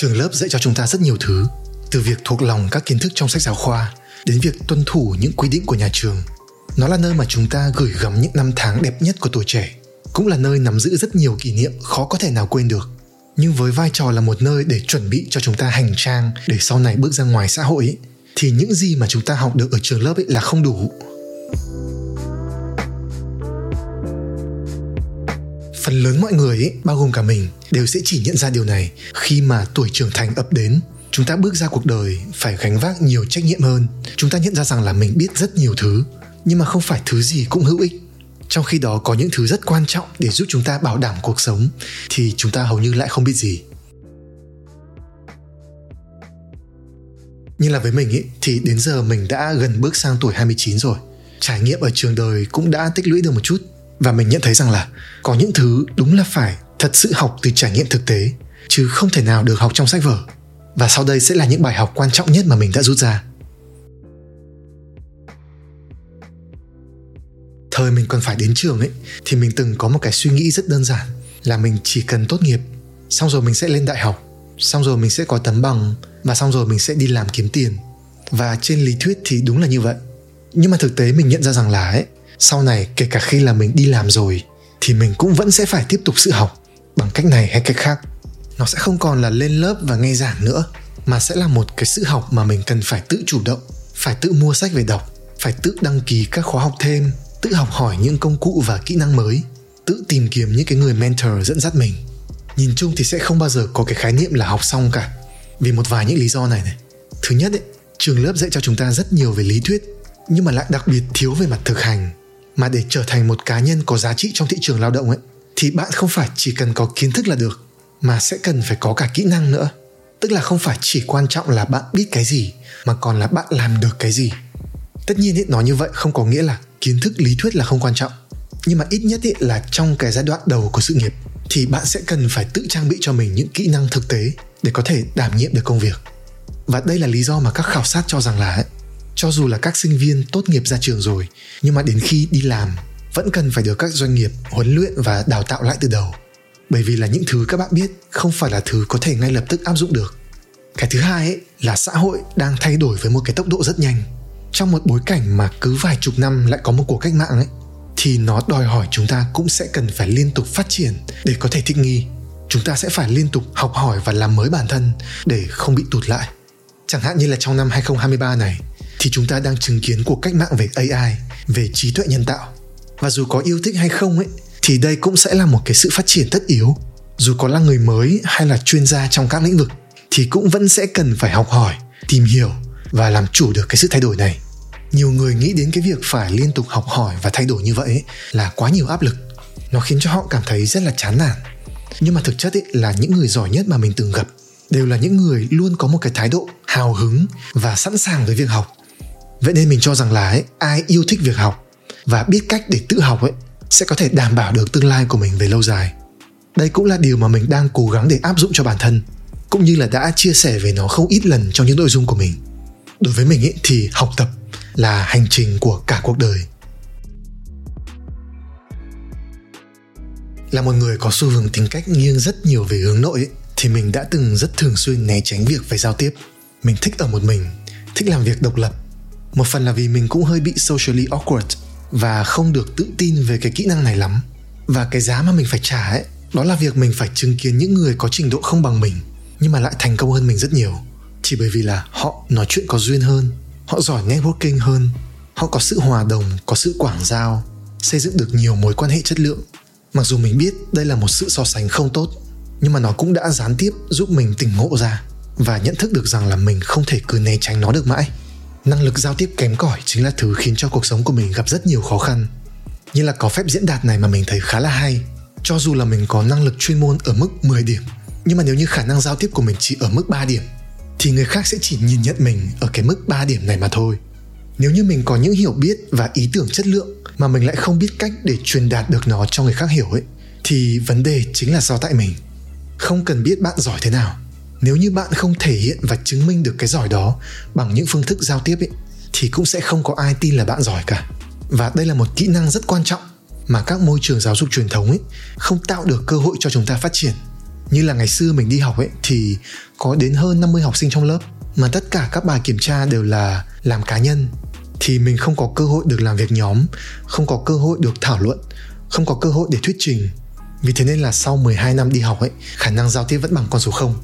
trường lớp dạy cho chúng ta rất nhiều thứ từ việc thuộc lòng các kiến thức trong sách giáo khoa đến việc tuân thủ những quy định của nhà trường. Nó là nơi mà chúng ta gửi gắm những năm tháng đẹp nhất của tuổi trẻ cũng là nơi nắm giữ rất nhiều kỷ niệm khó có thể nào quên được. Nhưng với vai trò là một nơi để chuẩn bị cho chúng ta hành trang để sau này bước ra ngoài xã hội ấy, thì những gì mà chúng ta học được ở trường lớp ấy là không đủ. Phần lớn mọi người ấy, bao gồm cả mình đều sẽ chỉ nhận ra điều này khi mà tuổi trưởng thành ập đến. Chúng ta bước ra cuộc đời phải gánh vác nhiều trách nhiệm hơn. Chúng ta nhận ra rằng là mình biết rất nhiều thứ nhưng mà không phải thứ gì cũng hữu ích. Trong khi đó có những thứ rất quan trọng để giúp chúng ta bảo đảm cuộc sống thì chúng ta hầu như lại không biết gì. Như là với mình ý, thì đến giờ mình đã gần bước sang tuổi 29 rồi. Trải nghiệm ở trường đời cũng đã tích lũy được một chút và mình nhận thấy rằng là có những thứ đúng là phải thật sự học từ trải nghiệm thực tế, chứ không thể nào được học trong sách vở. Và sau đây sẽ là những bài học quan trọng nhất mà mình đã rút ra. Thời mình còn phải đến trường ấy, thì mình từng có một cái suy nghĩ rất đơn giản, là mình chỉ cần tốt nghiệp, xong rồi mình sẽ lên đại học, xong rồi mình sẽ có tấm bằng, và xong rồi mình sẽ đi làm kiếm tiền và trên lý thuyết thì đúng là như vậy nhưng mà thực tế mình nhận ra rằng là ấy sau này kể cả khi là mình đi làm rồi thì mình cũng vẫn sẽ phải tiếp tục sự học. Bằng cách này hay cách khác nó sẽ không còn là lên lớp và nghe giảng nữa mà sẽ là một cái sự học mà mình cần phải tự chủ động phải tự mua sách về đọc phải tự đăng ký các khóa học thêm tự học hỏi những công cụ và kỹ năng mới tự tìm kiếm những cái người mentor dẫn dắt mình. Nhìn chung thì sẽ không bao giờ có cái khái niệm là học xong cả. Vì một vài những lý do này này. Thứ nhất ấy, trường lớp dạy cho chúng ta rất nhiều về lý thuyết nhưng mà lại đặc biệt thiếu về mặt thực hành mà để trở thành một cá nhân có giá trị trong thị trường lao động ấy thì bạn không phải chỉ cần có kiến thức là được mà sẽ cần phải có cả kỹ năng nữa. Tức là không phải chỉ quan trọng là bạn biết cái gì mà còn là bạn làm được cái gì. Tất nhiên ý, nói như vậy không có nghĩa là kiến thức lý thuyết là không quan trọng. Nhưng mà ít nhất ý, là trong cái giai đoạn đầu của sự nghiệp thì bạn sẽ cần phải tự trang bị cho mình những kỹ năng thực tế để có thể đảm nhiệm được công việc. Và đây là lý do mà các khảo sát cho rằng là cho dù là các sinh viên tốt nghiệp ra trường rồi, nhưng mà đến khi đi làm, vẫn cần phải được các doanh nghiệp huấn luyện và đào tạo lại từ đầu. Bởi vì là những thứ các bạn biết không phải là thứ có thể ngay lập tức áp dụng được. Cái thứ hai ấy, là xã hội đang thay đổi với một cái tốc độ rất nhanh. Trong một bối cảnh mà cứ vài chục năm lại có một cuộc cách mạng ấy, thì nó đòi hỏi chúng ta cũng sẽ cần phải liên tục phát triển để có thể thích nghi. Chúng ta sẽ phải liên tục học hỏi và làm mới bản thân để không bị tụt lại. Chẳng hạn như là trong năm 2023 này thì chúng ta đang chứng kiến cuộc cách mạng về AI, về trí tuệ nhân tạo. Và dù có yêu thích hay không ấy thì đây cũng sẽ là một cái sự phát triển tất yếu. Dù có là người mới hay là chuyên gia trong các lĩnh vực thì cũng vẫn sẽ cần phải học hỏi, tìm hiểu và làm chủ được cái sự thay đổi này nhiều người nghĩ đến cái việc phải liên tục học hỏi và thay đổi như vậy ấy, là quá nhiều áp lực nó khiến cho họ cảm thấy rất là chán nản nhưng mà thực chất ấy, là những người giỏi nhất mà mình từng gặp đều là những người luôn có một cái thái độ hào hứng và sẵn sàng với việc học vậy nên mình cho rằng là ấy, ai yêu thích việc học và biết cách để tự học ấy sẽ có thể đảm bảo được tương lai của mình về lâu dài. Đây cũng là điều mà mình đang cố gắng để áp dụng cho bản thân cũng như là đã chia sẻ về nó không ít lần trong những nội dung của mình. Đối với mình ấy, thì học tập là hành trình của cả cuộc đời. Là một người có xu hướng tính cách nghiêng rất nhiều về hướng nội ấy, thì mình đã từng rất thường xuyên né tránh việc phải giao tiếp. Mình thích ở một mình thích làm việc độc lập một phần là vì mình cũng hơi bị socially awkward và không được tự tin về cái kỹ năng này lắm. Và cái giá mà mình phải trả ấy, đó là việc mình phải chứng kiến những người có trình độ không bằng mình, nhưng mà lại thành công hơn mình rất nhiều. Chỉ bởi vì là họ nói chuyện có duyên hơn, họ giỏi networking hơn, họ có sự hòa đồng, có sự quảng giao, xây dựng được nhiều mối quan hệ chất lượng. Mặc dù mình biết đây là một sự so sánh không tốt, nhưng mà nó cũng đã gián tiếp giúp mình tỉnh ngộ ra và nhận thức được rằng là mình không thể cứ né tránh nó được mãi năng lực giao tiếp kém cỏi chính là thứ khiến cho cuộc sống của mình gặp rất nhiều khó khăn Nhưng là có phép diễn đạt này mà mình thấy khá là hay cho dù là mình có năng lực chuyên môn ở mức 10 điểm nhưng mà nếu như khả năng giao tiếp của mình chỉ ở mức 3 điểm thì người khác sẽ chỉ nhìn nhận mình ở cái mức 3 điểm này mà thôi. Nếu như mình có những hiểu biết và ý tưởng chất lượng mà mình lại không biết cách để truyền đạt được nó cho người khác hiểu ấy thì vấn đề chính là do tại mình. Không cần biết bạn giỏi thế nào, nếu như bạn không thể hiện và chứng minh được cái giỏi đó bằng những phương thức giao tiếp ấy thì cũng sẽ không có ai tin là bạn giỏi cả. Và đây là một kỹ năng rất quan trọng mà các môi trường giáo dục truyền thống ấy không tạo được cơ hội cho chúng ta phát triển như là ngày xưa mình đi học ấy thì có đến hơn 50 học sinh trong lớp mà tất cả các bài kiểm tra đều là làm cá nhân thì mình không có cơ hội được làm việc nhóm, không có cơ hội được thảo luận, không có cơ hội để thuyết trình. Vì thế nên là sau 12 năm đi học ấy, khả năng giao tiếp vẫn bằng con số 0.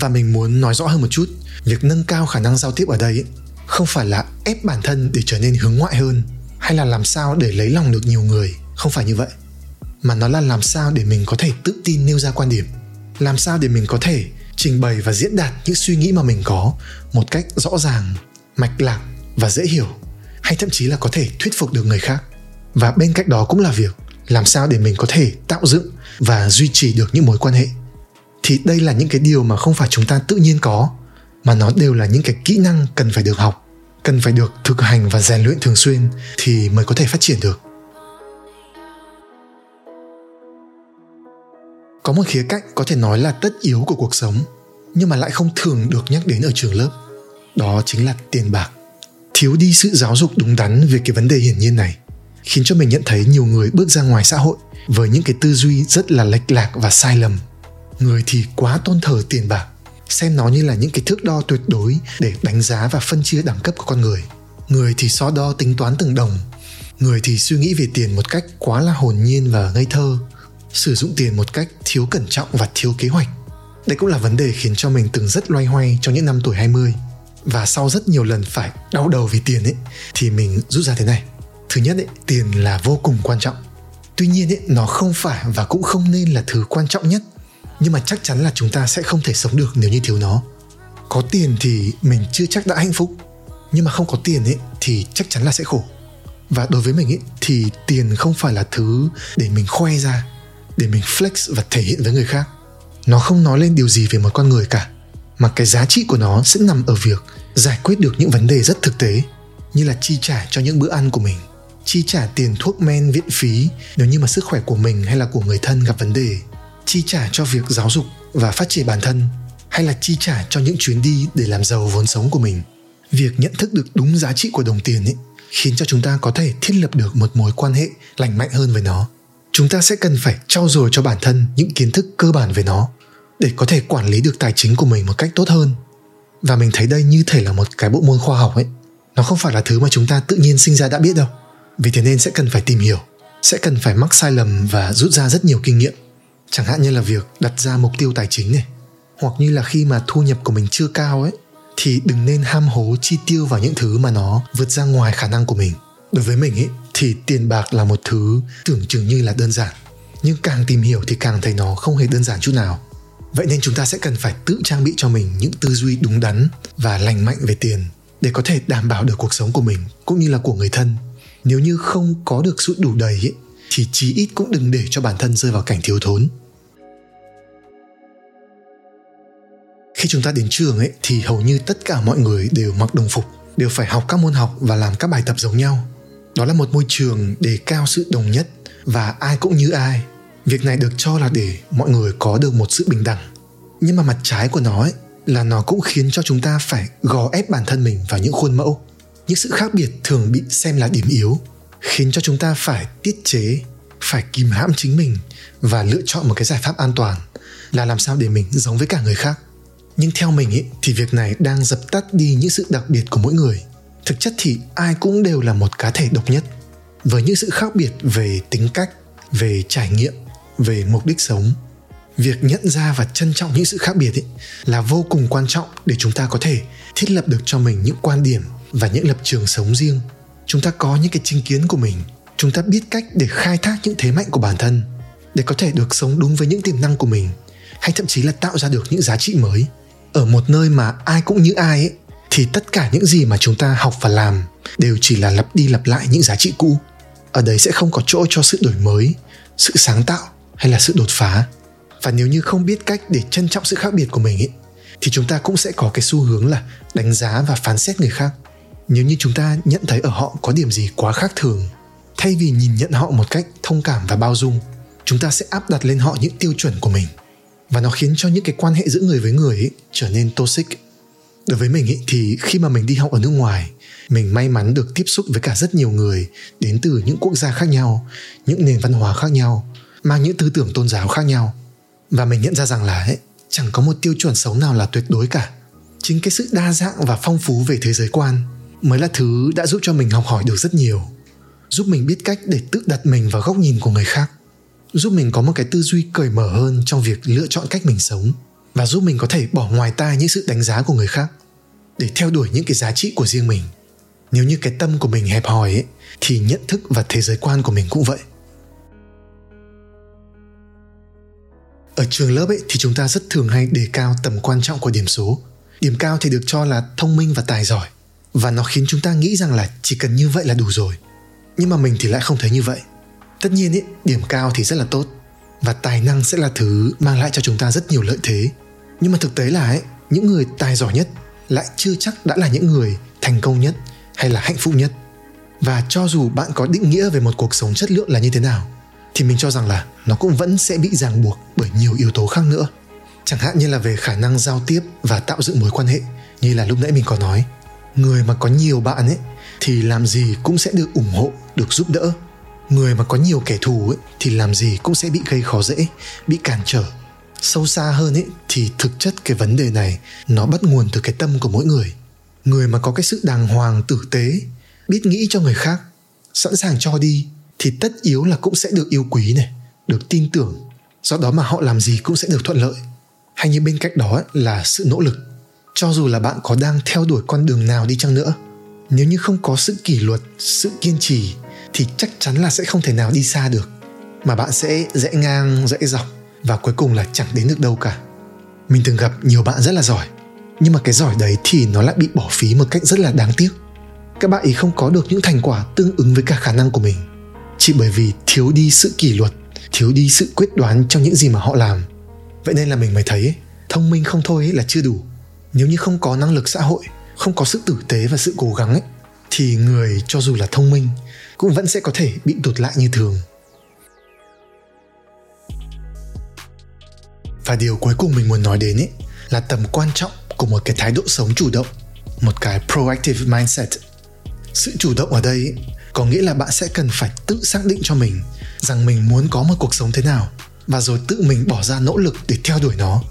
Và mình muốn nói rõ hơn một chút, việc nâng cao khả năng giao tiếp ở đây không phải là ép bản thân để trở nên hướng ngoại hơn hay là làm sao để lấy lòng được nhiều người, không phải như vậy. Mà nó là làm sao để mình có thể tự tin nêu ra quan điểm, làm sao để mình có thể trình bày và diễn đạt những suy nghĩ mà mình có một cách rõ ràng, mạch lạc và dễ hiểu hay thậm chí là có thể thuyết phục được người khác. Và bên cạnh đó cũng là việc làm sao để mình có thể tạo dựng và duy trì được những mối quan hệ thì đây là những cái điều mà không phải chúng ta tự nhiên có, mà nó đều là những cái kỹ năng cần phải được học, cần phải được thực hành và rèn luyện thường xuyên thì mới có thể phát triển được. Có một khía cạnh có thể nói là tất yếu của cuộc sống, nhưng mà lại không thường được nhắc đến ở trường lớp, đó chính là tiền bạc. Thiếu đi sự giáo dục đúng đắn về cái vấn đề hiển nhiên này, khiến cho mình nhận thấy nhiều người bước ra ngoài xã hội với những cái tư duy rất là lệch lạc và sai lầm người thì quá tôn thờ tiền bạc, xem nó như là những cái thước đo tuyệt đối để đánh giá và phân chia đẳng cấp của con người. Người thì so đo tính toán từng đồng, người thì suy nghĩ về tiền một cách quá là hồn nhiên và ngây thơ, sử dụng tiền một cách thiếu cẩn trọng và thiếu kế hoạch. Đây cũng là vấn đề khiến cho mình từng rất loay hoay trong những năm tuổi 20 và sau rất nhiều lần phải đau đầu vì tiền ấy, thì mình rút ra thế này. Thứ nhất ấy, tiền là vô cùng quan trọng. Tuy nhiên ấy, nó không phải và cũng không nên là thứ quan trọng nhất nhưng mà chắc chắn là chúng ta sẽ không thể sống được nếu như thiếu nó. Có tiền thì mình chưa chắc đã hạnh phúc. Nhưng mà không có tiền ấy, thì chắc chắn là sẽ khổ. Và đối với mình ấy, thì tiền không phải là thứ để mình khoe ra, để mình flex và thể hiện với người khác. Nó không nói lên điều gì về một con người cả, mà cái giá trị của nó sẽ nằm ở việc giải quyết được những vấn đề rất thực tế, như là chi trả cho những bữa ăn của mình, chi trả tiền thuốc men, viện phí, nếu như mà sức khỏe của mình hay là của người thân gặp vấn đề chi trả cho việc giáo dục và phát triển bản thân, hay là chi trả cho những chuyến đi để làm giàu vốn sống của mình? Việc nhận thức được đúng giá trị của đồng tiền ấy khiến cho chúng ta có thể thiết lập được một mối quan hệ lành mạnh hơn với nó. Chúng ta sẽ cần phải trau dồi cho bản thân những kiến thức cơ bản về nó để có thể quản lý được tài chính của mình một cách tốt hơn. Và mình thấy đây như thể là một cái bộ môn khoa học ấy. Nó không phải là thứ mà chúng ta tự nhiên sinh ra đã biết đâu. Vì thế nên sẽ cần phải tìm hiểu, sẽ cần phải mắc sai lầm và rút ra rất nhiều kinh nghiệm chẳng hạn như là việc đặt ra mục tiêu tài chính này hoặc như là khi mà thu nhập của mình chưa cao ấy thì đừng nên ham hố chi tiêu vào những thứ mà nó vượt ra ngoài khả năng của mình. Đối với mình ấy thì tiền bạc là một thứ tưởng chừng như là đơn giản nhưng càng tìm hiểu thì càng thấy nó không hề đơn giản chút nào. Vậy nên chúng ta sẽ cần phải tự trang bị cho mình những tư duy đúng đắn và lành mạnh về tiền để có thể đảm bảo được cuộc sống của mình cũng như là của người thân. Nếu như không có được sự đủ đầy ấy, thì chí ít cũng đừng để cho bản thân rơi vào cảnh thiếu thốn. Khi chúng ta đến trường ấy thì hầu như tất cả mọi người đều mặc đồng phục đều phải học các môn học và làm các bài tập giống nhau. Đó là một môi trường đề cao sự đồng nhất và ai cũng như ai. Việc này được cho là để mọi người có được một sự bình đẳng. Nhưng mà mặt trái của nó ấy, là nó cũng khiến cho chúng ta phải gò ép bản thân mình vào những khuôn mẫu. Những sự khác biệt thường bị xem là điểm yếu khiến cho chúng ta phải tiết chế phải kìm hãm chính mình và lựa chọn một cái giải pháp an toàn là làm sao để mình giống với cả người khác. Nhưng theo mình ý, thì việc này đang dập tắt đi những sự đặc biệt của mỗi người. Thực chất thì ai cũng đều là một cá thể độc nhất. Với những sự khác biệt về tính cách về trải nghiệm về mục đích sống việc nhận ra và trân trọng những sự khác biệt ý, là vô cùng quan trọng để chúng ta có thể thiết lập được cho mình những quan điểm và những lập trường sống riêng chúng ta có những cái chính kiến của mình. Chúng ta biết cách để khai thác những thế mạnh của bản thân, để có thể được sống đúng với những tiềm năng của mình, hay thậm chí là tạo ra được những giá trị mới. Ở một nơi mà ai cũng như ai ấy, thì tất cả những gì mà chúng ta học và làm đều chỉ là lặp đi lặp lại những giá trị cũ. Ở đấy sẽ không có chỗ cho sự đổi mới, sự sáng tạo hay là sự đột phá. Và nếu như không biết cách để trân trọng sự khác biệt của mình ấy, thì chúng ta cũng sẽ có cái xu hướng là đánh giá và phán xét người khác nếu như chúng ta nhận thấy ở họ có điểm gì quá khác thường thay vì nhìn nhận họ một cách thông cảm và bao dung chúng ta sẽ áp đặt lên họ những tiêu chuẩn của mình. Và nó khiến cho những cái quan hệ giữa người với người ấy trở nên toxic. Đối với mình ấy, thì khi mà mình đi học ở nước ngoài mình may mắn được tiếp xúc với cả rất nhiều người đến từ những quốc gia khác nhau những nền văn hóa khác nhau mang những tư tưởng tôn giáo khác nhau. Và mình nhận ra rằng là ấy, chẳng có một tiêu chuẩn sống nào là tuyệt đối cả. Chính cái sự đa dạng và phong phú về thế giới quan mới là thứ đã giúp cho mình học hỏi được rất nhiều giúp mình biết cách để tự đặt mình vào góc nhìn của người khác giúp mình có một cái tư duy cởi mở hơn trong việc lựa chọn cách mình sống và giúp mình có thể bỏ ngoài tai những sự đánh giá của người khác để theo đuổi những cái giá trị của riêng mình. Nếu như cái tâm của mình hẹp hòi ấy, thì nhận thức và thế giới quan của mình cũng vậy. Ở trường lớp ấy thì chúng ta rất thường hay đề cao tầm quan trọng của điểm số. Điểm cao thì được cho là thông minh và tài giỏi và nó khiến chúng ta nghĩ rằng là chỉ cần như vậy là đủ rồi. Nhưng mà mình thì lại không thấy như vậy. Tất nhiên ý, điểm cao thì rất là tốt. Và tài năng sẽ là thứ mang lại cho chúng ta rất nhiều lợi thế. Nhưng mà thực tế là ấy, những người tài giỏi nhất lại chưa chắc đã là những người thành công nhất hay là hạnh phúc nhất. Và cho dù bạn có định nghĩa về một cuộc sống chất lượng là như thế nào thì mình cho rằng là nó cũng vẫn sẽ bị ràng buộc bởi nhiều yếu tố khác nữa. Chẳng hạn như là về khả năng giao tiếp và tạo dựng mối quan hệ như là lúc nãy mình có nói người mà có nhiều bạn ấy, thì làm gì cũng sẽ được ủng hộ, được giúp đỡ. Người mà có nhiều kẻ thù ấy, thì làm gì cũng sẽ bị gây khó dễ, bị cản trở. Sâu xa hơn ấy, thì thực chất cái vấn đề này, nó bắt nguồn từ cái tâm của mỗi người. Người mà có cái sự đàng hoàng tử tế, biết nghĩ cho người khác, sẵn sàng cho đi, thì tất yếu là cũng sẽ được yêu quý này, được tin tưởng. Do đó mà họ làm gì cũng sẽ được thuận lợi. Hay như bên cạnh đó là sự nỗ lực cho dù là bạn có đang theo đuổi con đường nào đi chăng nữa, nếu như không có sự kỷ luật, sự kiên trì, thì chắc chắn là sẽ không thể nào đi xa được. Mà bạn sẽ rẽ ngang rẽ dọc, và cuối cùng là chẳng đến được đâu cả. Mình từng gặp nhiều bạn rất là giỏi, nhưng mà cái giỏi đấy thì nó lại bị bỏ phí một cách rất là đáng tiếc. Các bạn ấy không có được những thành quả tương ứng với cả khả năng của mình. Chỉ bởi vì thiếu đi sự kỷ luật, thiếu đi sự quyết đoán trong những gì mà họ làm. Vậy nên là mình mới thấy, thông minh không thôi là chưa đủ nếu như không có năng lực xã hội không có sự tử tế và sự cố gắng ấy thì người cho dù là thông minh cũng vẫn sẽ có thể bị tụt lại như thường. Và điều cuối cùng mình muốn nói đến ấy là tầm quan trọng của một cái thái độ sống chủ động một cái proactive mindset. Sự chủ động ở đây có nghĩa là bạn sẽ cần phải tự xác định cho mình rằng mình muốn có một cuộc sống thế nào và rồi tự mình bỏ ra nỗ lực để theo đuổi nó.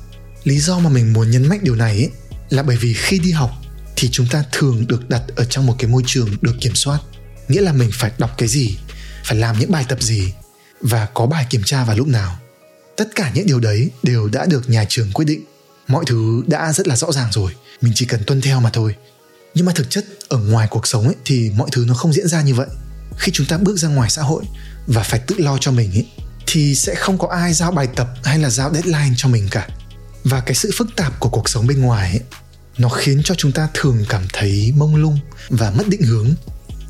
Lý do mà mình muốn nhấn mạnh điều này ấy, là bởi vì khi đi học thì chúng ta thường được đặt ở trong một cái môi trường được kiểm soát. Nghĩa là mình phải đọc cái gì, phải làm những bài tập gì và có bài kiểm tra vào lúc nào. Tất cả những điều đấy đều đã được nhà trường quyết định. Mọi thứ đã rất là rõ ràng rồi, mình chỉ cần tuân theo mà thôi. Nhưng mà thực chất, ở ngoài cuộc sống ấy, thì mọi thứ nó không diễn ra như vậy. Khi chúng ta bước ra ngoài xã hội và phải tự lo cho mình ấy, thì sẽ không có ai giao bài tập hay là giao deadline cho mình cả và cái sự phức tạp của cuộc sống bên ngoài ấy, nó khiến cho chúng ta thường cảm thấy mông lung và mất định hướng.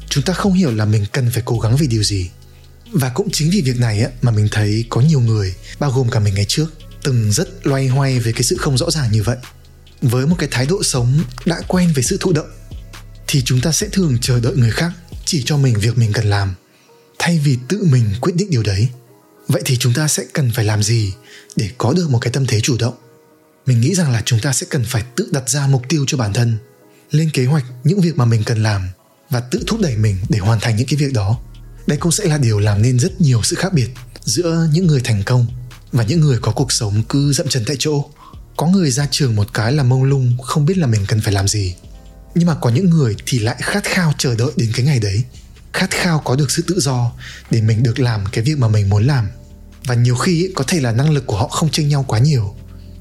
Chúng ta không hiểu là mình cần phải cố gắng vì điều gì. Và cũng chính vì việc này ấy, mà mình thấy có nhiều người bao gồm cả mình ngày trước từng rất loay hoay về cái sự không rõ ràng như vậy. Với một cái thái độ sống đã quen với sự thụ động thì chúng ta sẽ thường chờ đợi người khác chỉ cho mình việc mình cần làm thay vì tự mình quyết định điều đấy. Vậy thì chúng ta sẽ cần phải làm gì để có được một cái tâm thế chủ động? Mình nghĩ rằng là chúng ta sẽ cần phải tự đặt ra mục tiêu cho bản thân lên kế hoạch những việc mà mình cần làm và tự thúc đẩy mình để hoàn thành những cái việc đó. Đây cũng sẽ là điều làm nên rất nhiều sự khác biệt giữa những người thành công và những người có cuộc sống cứ dậm chân tại chỗ. Có người ra trường một cái là mông lung không biết là mình cần phải làm gì. Nhưng mà có những người thì lại khát khao chờ đợi đến cái ngày đấy khát khao có được sự tự do để mình được làm cái việc mà mình muốn làm. Và nhiều khi ấy, có thể là năng lực của họ không chênh nhau quá nhiều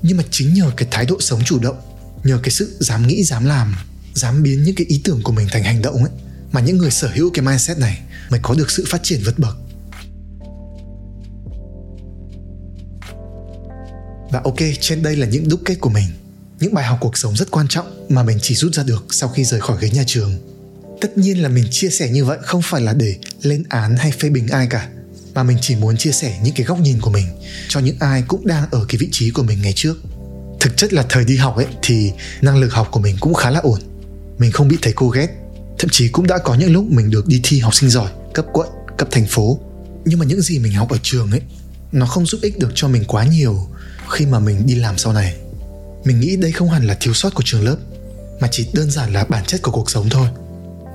nhưng mà chính nhờ cái thái độ sống chủ động, nhờ cái sự dám nghĩ, dám làm, dám biến những cái ý tưởng của mình thành hành động ấy, mà những người sở hữu cái mindset này mới có được sự phát triển vượt bậc. Và ok, trên đây là những đúc kết của mình. Những bài học cuộc sống rất quan trọng mà mình chỉ rút ra được sau khi rời khỏi ghế nhà trường. Tất nhiên là mình chia sẻ như vậy không phải là để lên án hay phê bình ai cả mà mình chỉ muốn chia sẻ những cái góc nhìn của mình cho những ai cũng đang ở cái vị trí của mình ngày trước. Thực chất là thời đi học ấy, thì năng lực học của mình cũng khá là ổn. Mình không bị thầy cô ghét. Thậm chí cũng đã có những lúc mình được đi thi học sinh giỏi, cấp quận, cấp thành phố. Nhưng mà những gì mình học ở trường ấy, nó không giúp ích được cho mình quá nhiều khi mà mình đi làm sau này. Mình nghĩ đây không hẳn là thiếu sót của trường lớp, mà chỉ đơn giản là bản chất của cuộc sống thôi.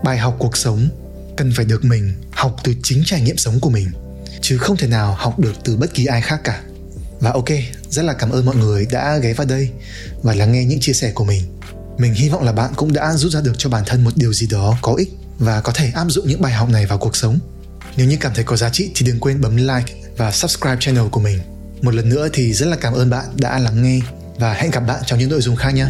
Bài học cuộc sống cần phải được mình học từ chính trải nghiệm sống của mình chứ không thể nào học được từ bất kỳ ai khác cả Và ok, rất là cảm ơn mọi người đã ghé vào đây và lắng nghe những chia sẻ của mình. Mình hy vọng là bạn cũng đã rút ra được cho bản thân một điều gì đó có ích và có thể áp dụng những bài học này vào cuộc sống. Nếu như cảm thấy có giá trị thì đừng quên bấm like và subscribe channel của mình. Một lần nữa thì rất là cảm ơn bạn đã lắng nghe và hẹn gặp bạn trong những nội dung khác nhé.